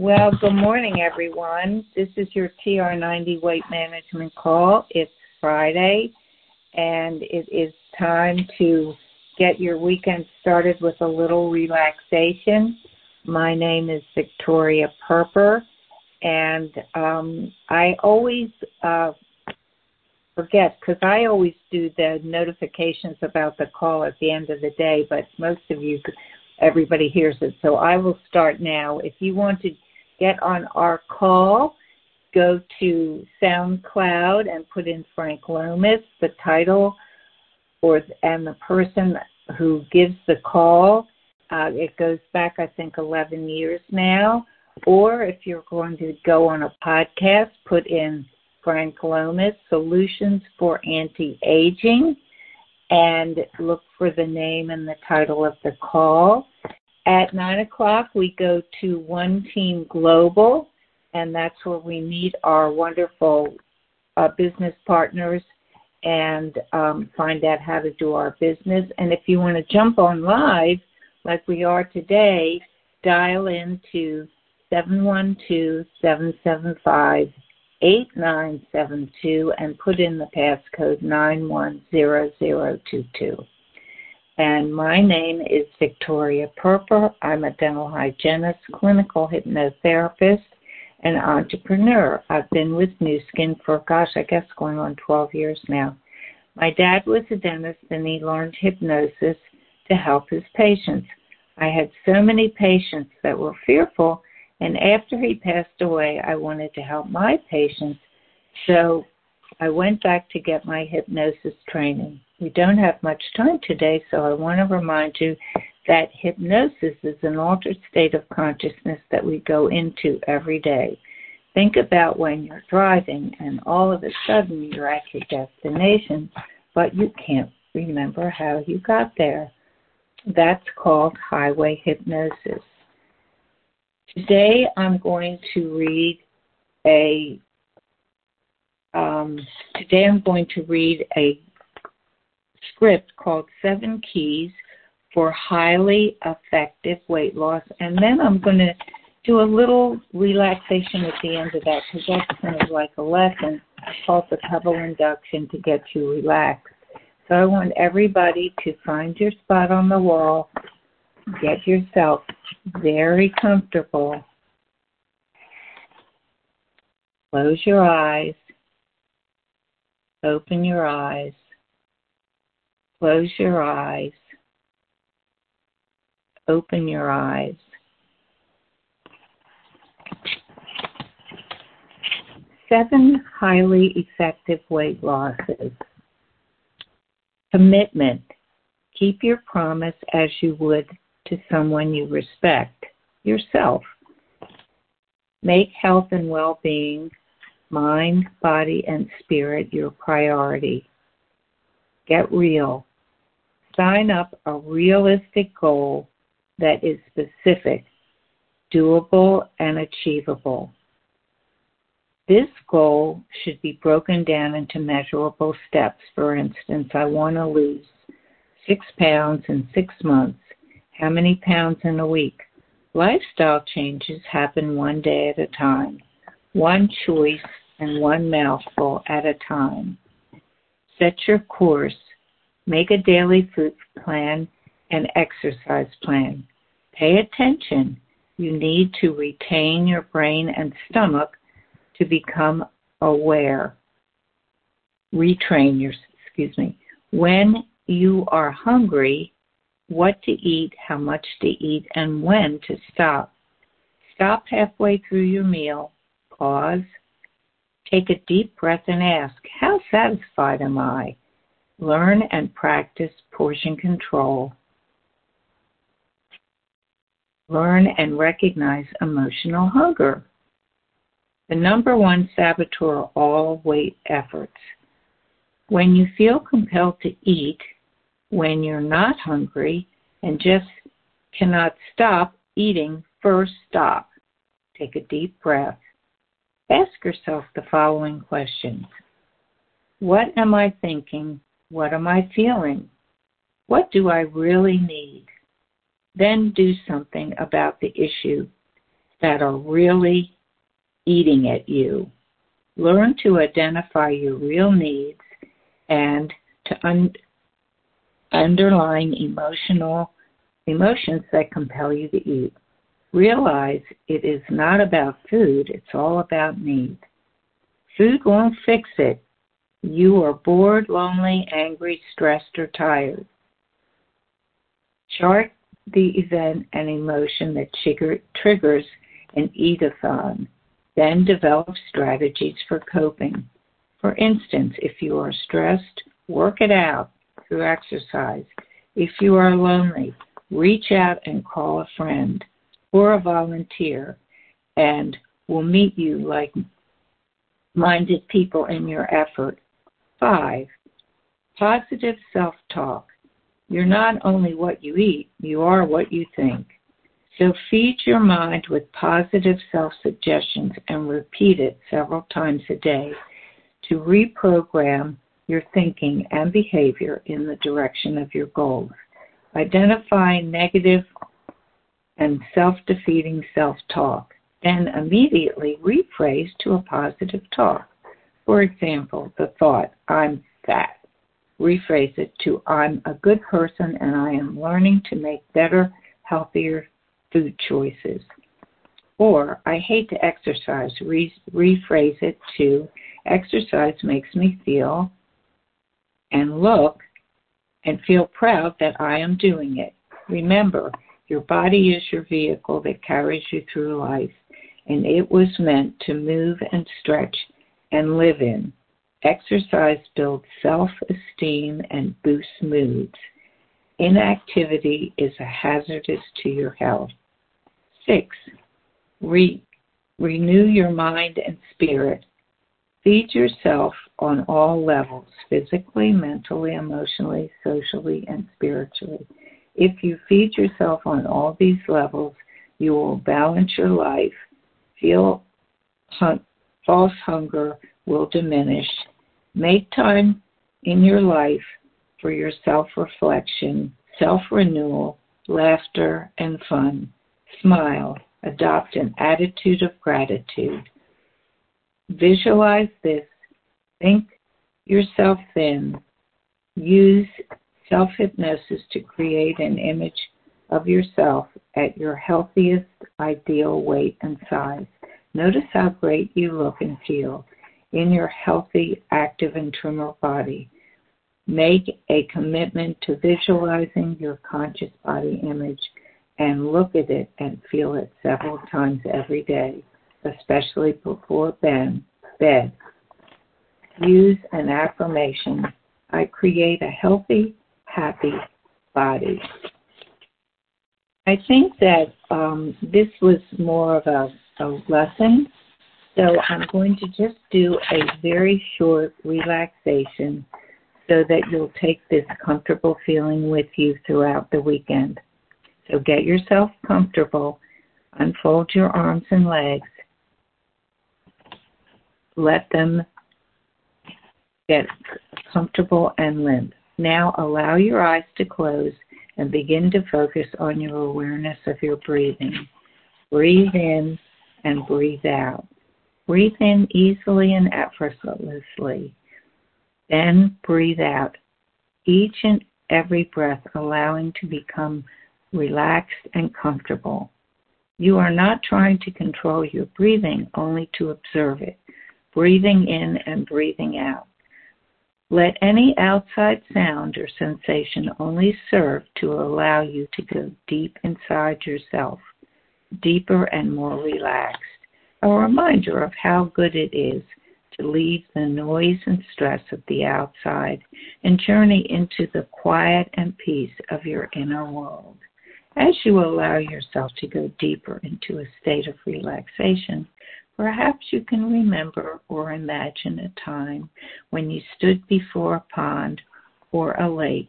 Well, good morning, everyone. This is your TR90 weight management call. It's Friday, and it is time to get your weekend started with a little relaxation. My name is Victoria Perper, and um, I always uh, forget because I always do the notifications about the call at the end of the day, but most of you everybody hears it. So I will start now. If you want to get on our call, go to SoundCloud and put in Frank Lomas, the title, or and the person who gives the call. Uh, it goes back, I think, 11 years now. Or if you're going to go on a podcast, put in Frank Lomas Solutions for Anti Aging and look for the name and the title of the call. At 9 o'clock, we go to One Team Global, and that's where we meet our wonderful uh, business partners and um, find out how to do our business. And if you want to jump on live, like we are today, dial in to 712 775 8972 and put in the passcode 910022. And my name is Victoria Perper. I'm a dental hygienist, clinical hypnotherapist, and entrepreneur. I've been with Nu Skin for, gosh, I guess going on 12 years now. My dad was a dentist and he learned hypnosis to help his patients. I had so many patients that were fearful and after he passed away, I wanted to help my patients. So I went back to get my hypnosis training. We don't have much time today, so I want to remind you that hypnosis is an altered state of consciousness that we go into every day. Think about when you're driving and all of a sudden you're at your destination, but you can't remember how you got there. That's called highway hypnosis. Today I'm going to read a um, today I'm going to read a script called Seven Keys for Highly Effective Weight Loss, and then I'm going to do a little relaxation at the end of that because that's kind of like a lesson called the Pebble Induction to get you relaxed. So I want everybody to find your spot on the wall, get yourself very comfortable. Close your eyes. Open your eyes. Close your eyes. Open your eyes. Seven highly effective weight losses. Commitment. Keep your promise as you would to someone you respect, yourself. Make health and well being, mind, body, and spirit your priority. Get real. Sign up a realistic goal that is specific, doable, and achievable. This goal should be broken down into measurable steps. For instance, I want to lose six pounds in six months how many pounds in a week? Lifestyle changes happen one day at a time, one choice and one mouthful at a time. Set your course, make a daily food plan and exercise plan. Pay attention. You need to retain your brain and stomach to become aware. Retrain your, excuse me. When you are hungry, what to eat, how much to eat, and when to stop. Stop halfway through your meal, pause, take a deep breath, and ask, How satisfied am I? Learn and practice portion control. Learn and recognize emotional hunger. The number one saboteur of all weight efforts. When you feel compelled to eat, when you're not hungry and just cannot stop eating, first stop. Take a deep breath. Ask yourself the following questions What am I thinking? What am I feeling? What do I really need? Then do something about the issue. that are really eating at you. Learn to identify your real needs and to un- underlying emotional emotions that compel you to eat. Realize it is not about food, it's all about need. Food won't fix it. You are bored, lonely, angry, stressed, or tired. Chart the event and emotion that trigger, triggers an eatathon. Then develop strategies for coping. For instance, if you are stressed, work it out through exercise. If you are lonely, reach out and call a friend or a volunteer and will meet you like minded people in your effort. Five, positive self talk. You're not only what you eat, you are what you think. So feed your mind with positive self suggestions and repeat it several times a day to reprogram your thinking and behavior in the direction of your goals. Identify negative and self defeating self talk, then immediately rephrase to a positive talk. For example, the thought, I'm fat. Rephrase it to, I'm a good person and I am learning to make better, healthier food choices. Or, I hate to exercise. Re- rephrase it to, exercise makes me feel and look and feel proud that I am doing it. Remember, your body is your vehicle that carries you through life, and it was meant to move and stretch and live in. Exercise builds self esteem and boosts moods. Inactivity is a hazardous to your health. Six, re- renew your mind and spirit. Feed yourself on all levels physically, mentally, emotionally, socially, and spiritually. If you feed yourself on all these levels, you will balance your life, feel hun- false hunger will diminish, make time in your life for your self reflection, self renewal, laughter, and fun. Smile, adopt an attitude of gratitude. Visualize this, think yourself thin, use self hypnosis to create an image of yourself at your healthiest ideal weight and size. Notice how great you look and feel in your healthy, active, and trimmer body. Make a commitment to visualizing your conscious body image and look at it and feel it several times every day, especially before bed. Use an affirmation. I create a healthy, happy body. I think that um, this was more of a, a lesson, so I'm going to just do a very short relaxation so that you'll take this comfortable feeling with you throughout the weekend. So get yourself comfortable, unfold your arms and legs, let them get comfortable and limp. Now allow your eyes to close and begin to focus on your awareness of your breathing. Breathe in and breathe out. Breathe in easily and effortlessly. Then breathe out. Each and every breath allowing to become relaxed and comfortable. You are not trying to control your breathing, only to observe it, breathing in and breathing out. Let any outside sound or sensation only serve to allow you to go deep inside yourself, deeper and more relaxed. A reminder of how good it is to leave the noise and stress of the outside and journey into the quiet and peace of your inner world. As you allow yourself to go deeper into a state of relaxation, Perhaps you can remember or imagine a time when you stood before a pond or a lake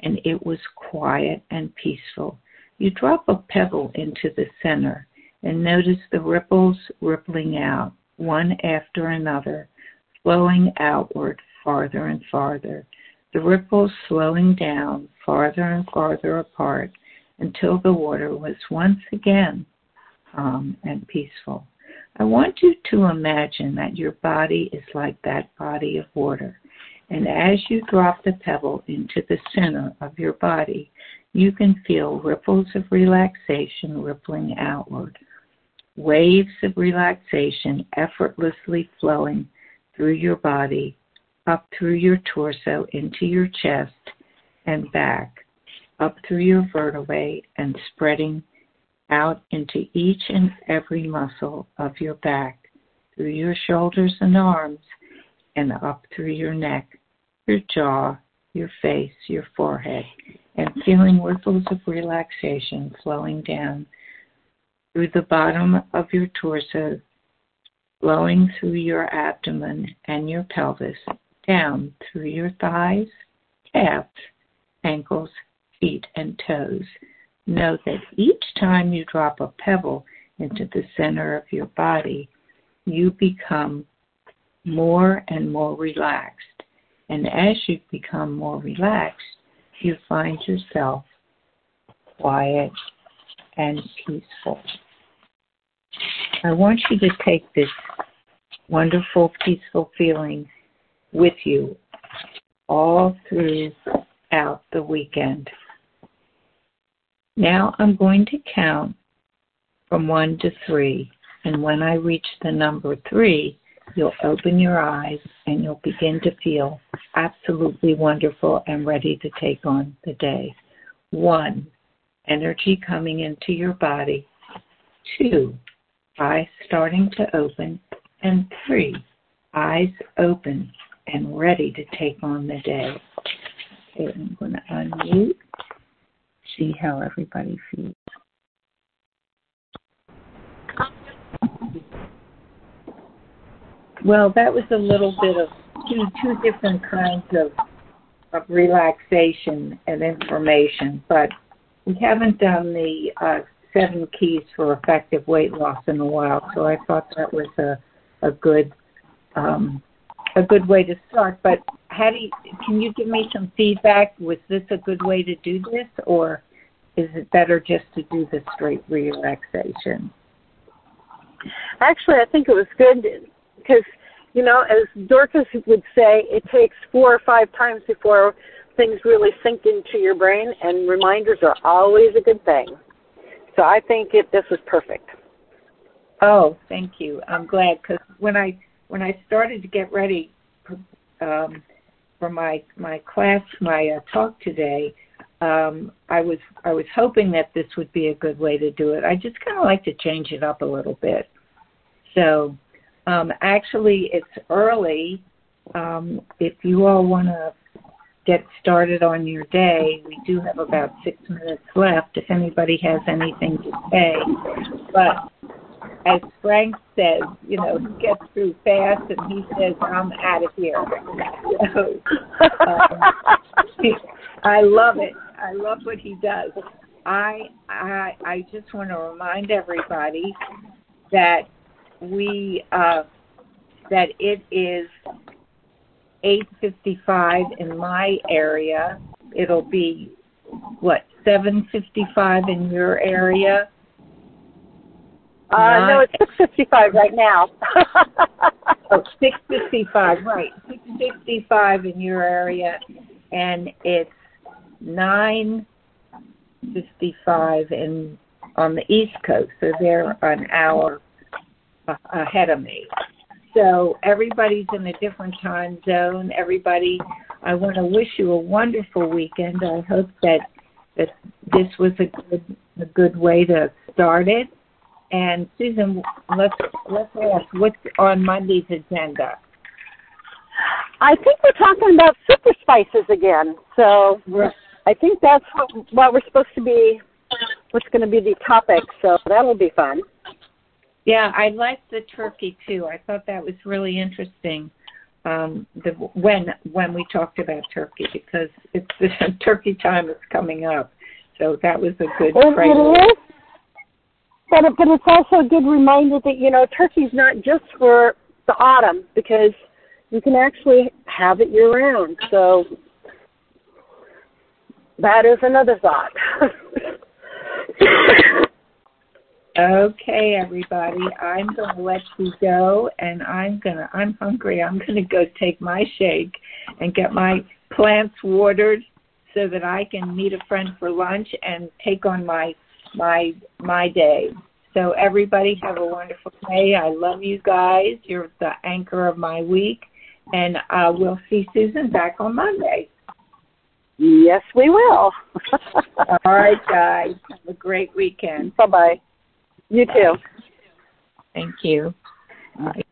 and it was quiet and peaceful. You drop a pebble into the center and notice the ripples rippling out, one after another, flowing outward farther and farther. The ripples slowing down farther and farther apart until the water was once again calm and peaceful. I want you to imagine that your body is like that body of water. And as you drop the pebble into the center of your body, you can feel ripples of relaxation rippling outward, waves of relaxation effortlessly flowing through your body, up through your torso, into your chest and back, up through your vertebrae, and spreading out into each and every muscle of your back, through your shoulders and arms, and up through your neck, your jaw, your face, your forehead, and feeling ripples of relaxation flowing down through the bottom of your torso, flowing through your abdomen and your pelvis, down through your thighs, calves, ankles, feet, and toes. Know that each time you drop a pebble into the center of your body, you become more and more relaxed. And as you become more relaxed, you find yourself quiet and peaceful. I want you to take this wonderful, peaceful feeling with you all throughout the weekend. Now I'm going to count from one to three, and when I reach the number three, you'll open your eyes and you'll begin to feel absolutely wonderful and ready to take on the day. One, energy coming into your body. Two, eyes starting to open. And three, eyes open and ready to take on the day. Okay, I'm going to unmute, see how everybody feels. Well, that was a little bit of two, two different kinds of, of relaxation and information, but we haven't done the uh, seven keys for effective weight loss in a while, so I thought that was a, a good um, a good way to start. But how do you, can you give me some feedback? Was this a good way to do this, or is it better just to do the straight relaxation? Actually, I think it was good because, you know, as Dorcas would say, it takes four or five times before things really sink into your brain, and reminders are always a good thing. So I think it this was perfect. Oh, thank you. I'm glad because when I when I started to get ready um, for my my class, my uh, talk today, um, I was I was hoping that this would be a good way to do it. I just kind of like to change it up a little bit. So, um, actually, it's early. Um, if you all want to get started on your day, we do have about six minutes left. If anybody has anything to say, but as Frank says, you know, he gets through fast and he says, I'm out of here. So, um, I love it. I love what he does. I I I just want to remind everybody that we uh, that it is 8:55 in my area. It'll be what 7:55 in your area uh, no, it's six fifty five right now. oh, six fifty five, right. Six fifty five in your area and it's nine fifty five in on the east coast, so they're an hour ahead of me. So everybody's in a different time zone. Everybody, I want to wish you a wonderful weekend. I hope that that this was a good a good way to start it and Susan, let's let's ask what's on Monday's agenda. I think we're talking about super spices again. So right. I think that's what, what we're supposed to be. What's going to be the topic? So that'll be fun. Yeah, I liked the turkey too. I thought that was really interesting. Um, the when when we talked about turkey because it's the turkey time is coming up, so that was a good. It, it is but but it's also a good reminder that you know turkey's not just for the autumn because you can actually have it year round. So that is another thought. Okay, everybody. I'm going to let you go, and I'm going to. I'm hungry. I'm going to go take my shake and get my plants watered so that I can meet a friend for lunch and take on my my my day. So everybody have a wonderful day. I love you guys. You're the anchor of my week, and uh, we'll see Susan back on Monday. Yes, we will. All right, guys. Have a great weekend. Bye bye. You too. Thank you. Bye.